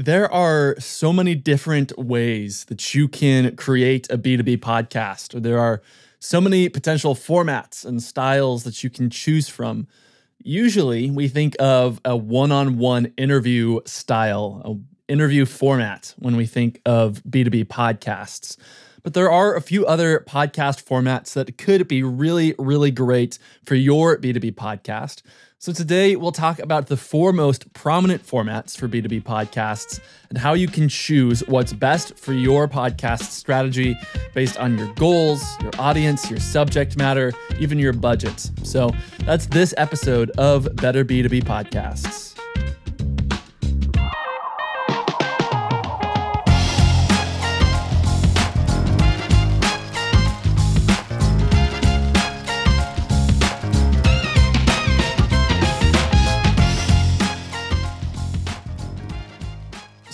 There are so many different ways that you can create a B2B podcast. There are so many potential formats and styles that you can choose from. Usually, we think of a one on one interview style, interview format when we think of B2B podcasts. But there are a few other podcast formats that could be really, really great for your B2B podcast. So, today we'll talk about the four most prominent formats for B2B podcasts and how you can choose what's best for your podcast strategy based on your goals, your audience, your subject matter, even your budget. So, that's this episode of Better B2B Podcasts.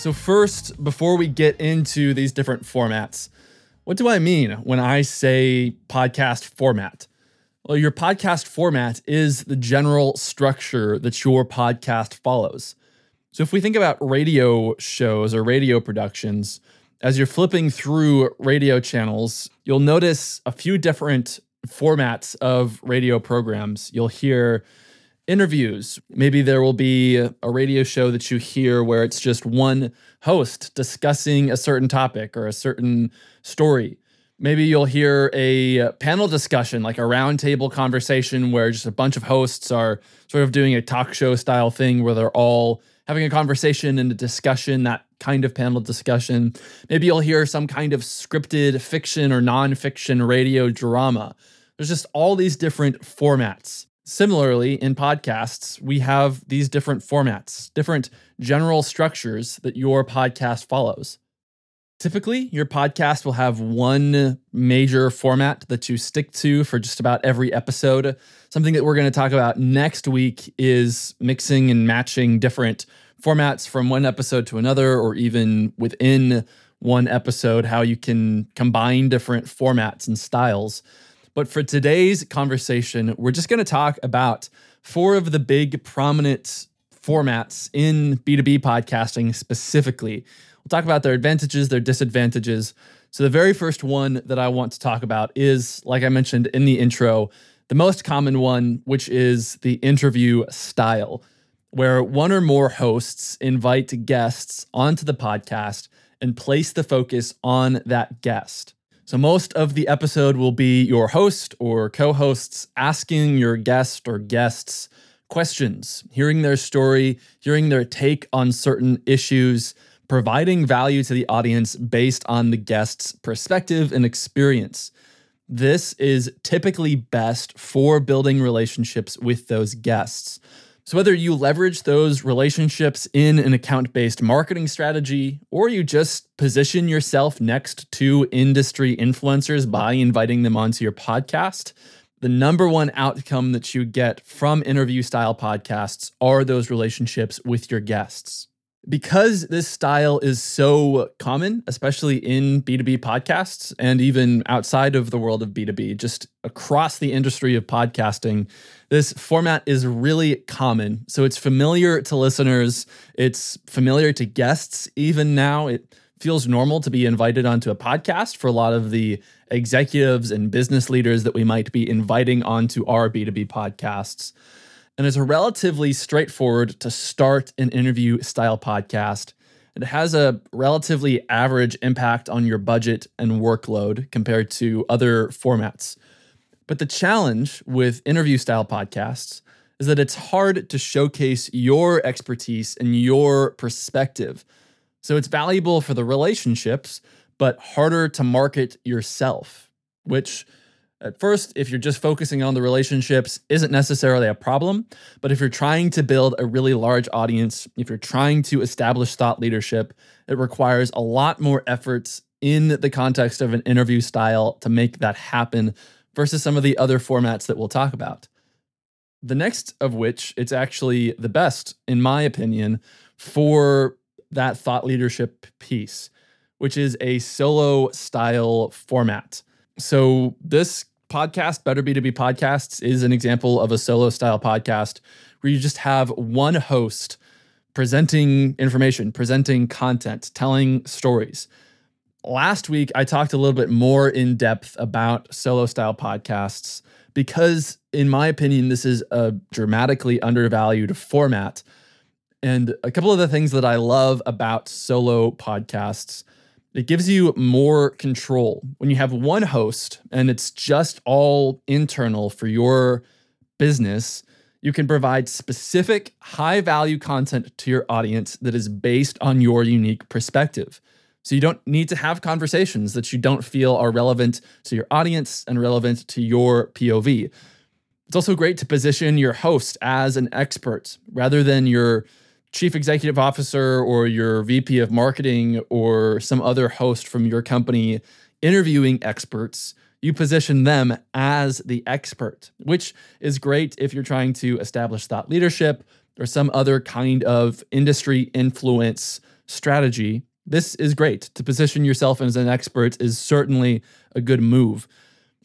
So, first, before we get into these different formats, what do I mean when I say podcast format? Well, your podcast format is the general structure that your podcast follows. So, if we think about radio shows or radio productions, as you're flipping through radio channels, you'll notice a few different formats of radio programs. You'll hear interviews. Maybe there will be a radio show that you hear where it's just one host discussing a certain topic or a certain story. Maybe you'll hear a panel discussion, like a roundtable conversation where just a bunch of hosts are sort of doing a talk show style thing where they're all having a conversation and a discussion, that kind of panel discussion. Maybe you'll hear some kind of scripted fiction or nonfiction radio drama. There's just all these different formats. Similarly, in podcasts, we have these different formats, different general structures that your podcast follows. Typically, your podcast will have one major format that you stick to for just about every episode. Something that we're going to talk about next week is mixing and matching different formats from one episode to another, or even within one episode, how you can combine different formats and styles. But for today's conversation, we're just going to talk about four of the big prominent formats in B2B podcasting specifically. We'll talk about their advantages, their disadvantages. So, the very first one that I want to talk about is, like I mentioned in the intro, the most common one, which is the interview style, where one or more hosts invite guests onto the podcast and place the focus on that guest. So, most of the episode will be your host or co hosts asking your guest or guests questions, hearing their story, hearing their take on certain issues, providing value to the audience based on the guest's perspective and experience. This is typically best for building relationships with those guests. So, whether you leverage those relationships in an account based marketing strategy, or you just position yourself next to industry influencers by inviting them onto your podcast, the number one outcome that you get from interview style podcasts are those relationships with your guests because this style is so common, especially in B2B podcasts and even outside of the world of B2B, just across the industry of podcasting, this format is really common. So it's familiar to listeners, it's familiar to guests even now. It feels normal to be invited onto a podcast for a lot of the executives and business leaders that we might be inviting onto our B2B podcasts and it's a relatively straightforward to start an interview style podcast. It has a relatively average impact on your budget and workload compared to other formats. But the challenge with interview style podcasts is that it's hard to showcase your expertise and your perspective. So it's valuable for the relationships, but harder to market yourself, which at first, if you're just focusing on the relationships, isn't necessarily a problem. But if you're trying to build a really large audience, if you're trying to establish thought leadership, it requires a lot more efforts in the context of an interview style to make that happen versus some of the other formats that we'll talk about. The next of which, it's actually the best, in my opinion, for that thought leadership piece, which is a solo style format. So this podcast, Better B2B Podcasts, is an example of a solo style podcast where you just have one host presenting information, presenting content, telling stories. Last week, I talked a little bit more in depth about solo style podcasts because, in my opinion, this is a dramatically undervalued format. And a couple of the things that I love about solo podcasts, it gives you more control. When you have one host and it's just all internal for your business, you can provide specific high value content to your audience that is based on your unique perspective. So you don't need to have conversations that you don't feel are relevant to your audience and relevant to your POV. It's also great to position your host as an expert rather than your chief executive officer or your VP of marketing or some other host from your company interviewing experts. You position them as the expert, which is great if you're trying to establish thought leadership or some other kind of industry influence strategy this is great. To position yourself as an expert is certainly a good move.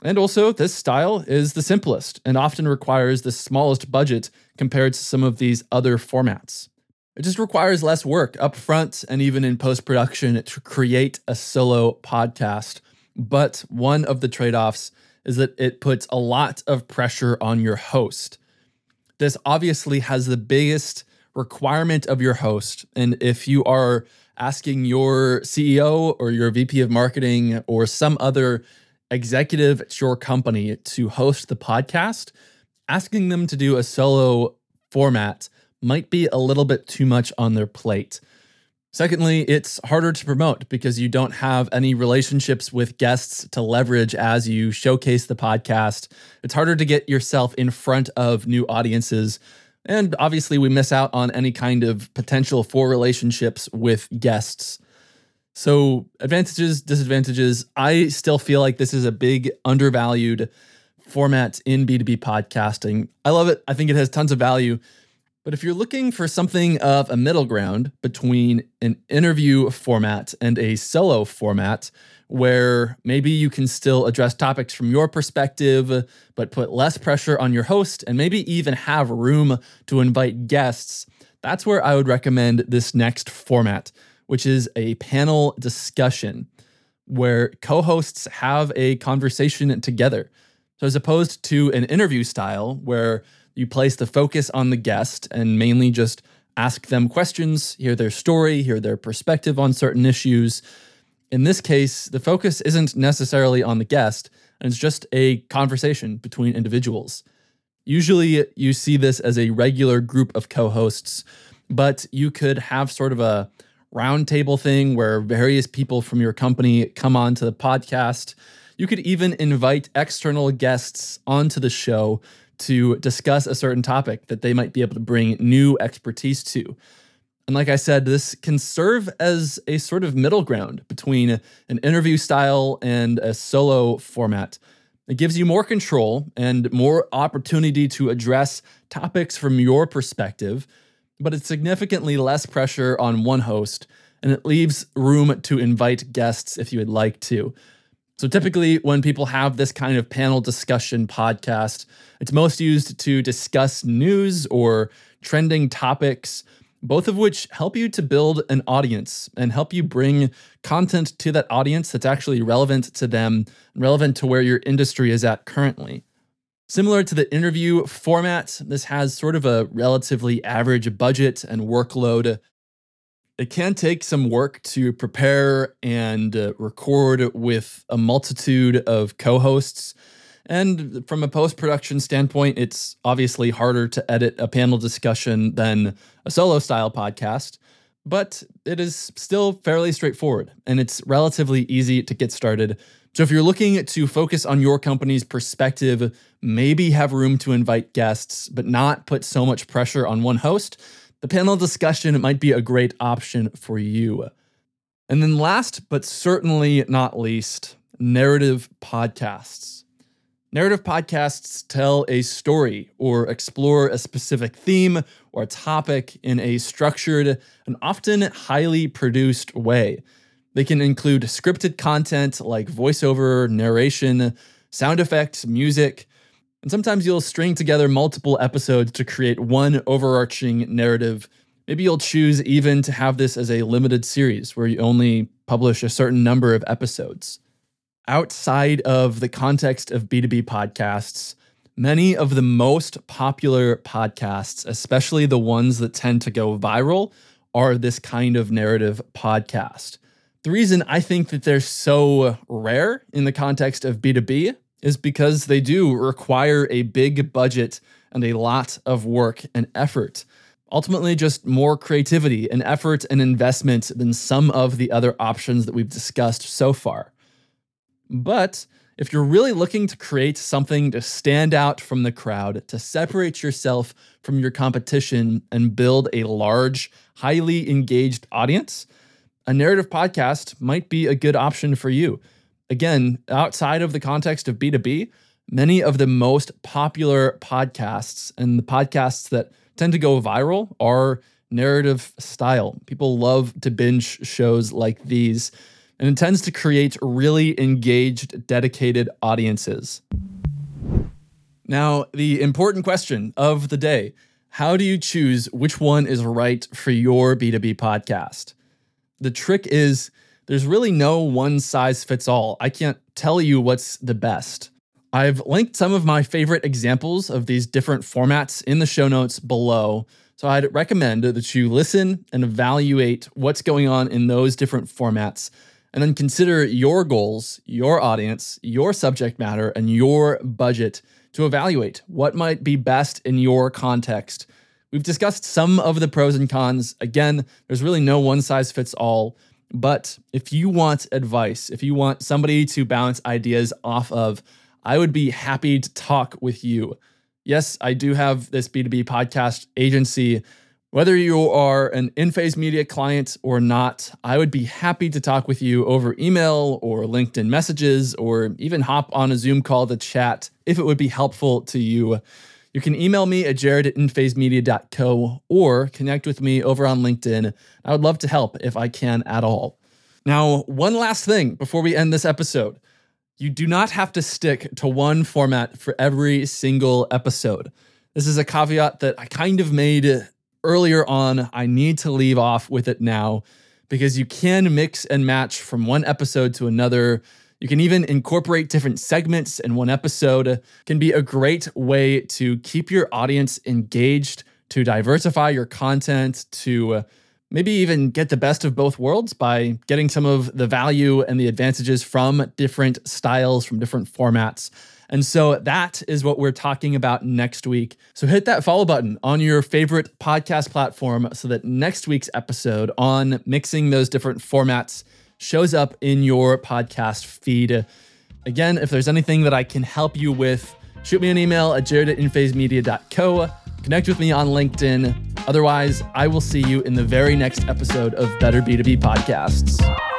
And also, this style is the simplest and often requires the smallest budget compared to some of these other formats. It just requires less work up front and even in post production to create a solo podcast. But one of the trade offs is that it puts a lot of pressure on your host. This obviously has the biggest requirement of your host. And if you are asking your CEO or your VP of marketing or some other executive at your company to host the podcast, asking them to do a solo format might be a little bit too much on their plate. Secondly, it's harder to promote because you don't have any relationships with guests to leverage as you showcase the podcast. It's harder to get yourself in front of new audiences and obviously, we miss out on any kind of potential for relationships with guests. So, advantages, disadvantages. I still feel like this is a big undervalued format in B2B podcasting. I love it. I think it has tons of value. But if you're looking for something of a middle ground between an interview format and a solo format, where maybe you can still address topics from your perspective, but put less pressure on your host and maybe even have room to invite guests, that's where I would recommend this next format, which is a panel discussion where co hosts have a conversation together. So, as opposed to an interview style where you place the focus on the guest and mainly just ask them questions, hear their story, hear their perspective on certain issues in this case, the focus isn't necessarily on the guest, and it's just a conversation between individuals. Usually, you see this as a regular group of co hosts, but you could have sort of a roundtable thing where various people from your company come onto the podcast. You could even invite external guests onto the show to discuss a certain topic that they might be able to bring new expertise to. And like I said, this can serve as a sort of middle ground between an interview style and a solo format. It gives you more control and more opportunity to address topics from your perspective, but it's significantly less pressure on one host and it leaves room to invite guests if you would like to. So typically, when people have this kind of panel discussion podcast, it's most used to discuss news or trending topics both of which help you to build an audience and help you bring content to that audience that's actually relevant to them, relevant to where your industry is at currently. Similar to the interview format, this has sort of a relatively average budget and workload. It can take some work to prepare and uh, record with a multitude of co hosts and from a post production standpoint, it's obviously harder to edit a panel discussion than a solo style podcast, but it is still fairly straightforward and it's relatively easy to get started. So if you're looking to focus on your company's perspective, maybe have room to invite guests, but not put so much pressure on one host, the panel discussion might be a great option for you. And then last, but certainly not least, narrative podcasts. Narrative podcasts tell a story or explore a specific theme or topic in a structured and often highly produced way. They can include scripted content like voiceover, narration, sound effects, music, and sometimes you'll string together multiple episodes to create one overarching narrative Maybe you'll choose even to have this as a limited series where you only publish a certain number of episodes. Outside of the context of B2B podcasts, many of the most popular podcasts, especially the ones that tend to go viral, are this kind of narrative podcast. The reason I think that they're so rare in the context of B2B is because they do require a big budget and a lot of work and effort. Ultimately, just more creativity and effort and investment than some of the other options that we've discussed so far. But if you're really looking to create something to stand out from the crowd, to separate yourself from your competition and build a large, highly engaged audience, a narrative podcast might be a good option for you. Again, outside of the context of B2B, many of the most popular podcasts and the podcasts that tend to go viral are narrative style. People love to binge shows like these, and it tends to create really engaged, dedicated audiences. Now, the important question of the day how do you choose which one is right for your B2B podcast? The trick is there's really no one size fits all. I can't tell you what's the best. I've linked some of my favorite examples of these different formats in the show notes below. So I'd recommend that you listen and evaluate what's going on in those different formats and then consider your goals, your audience, your subject matter, and your budget to evaluate what might be best in your context. We've discussed some of the pros and cons. Again, there's really no one size fits all. But if you want advice, if you want somebody to bounce ideas off of, I would be happy to talk with you. Yes, I do have this B2B podcast agency. Whether you are an InPhase Media client or not, I would be happy to talk with you over email or LinkedIn messages or even hop on a Zoom call to chat if it would be helpful to you. You can email me at jared at inphasemedia.co or connect with me over on LinkedIn. I would love to help if I can at all. Now, one last thing before we end this episode. You do not have to stick to one format for every single episode. This is a caveat that I kind of made earlier on. I need to leave off with it now because you can mix and match from one episode to another you can even incorporate different segments in one episode. Can be a great way to keep your audience engaged, to diversify your content, to uh, maybe even get the best of both worlds by getting some of the value and the advantages from different styles, from different formats. And so that is what we're talking about next week. So hit that follow button on your favorite podcast platform so that next week's episode on mixing those different formats shows up in your podcast feed. Again, if there's anything that I can help you with, shoot me an email at jared at inphasemedia.co. Connect with me on LinkedIn. Otherwise, I will see you in the very next episode of Better B2B Podcasts.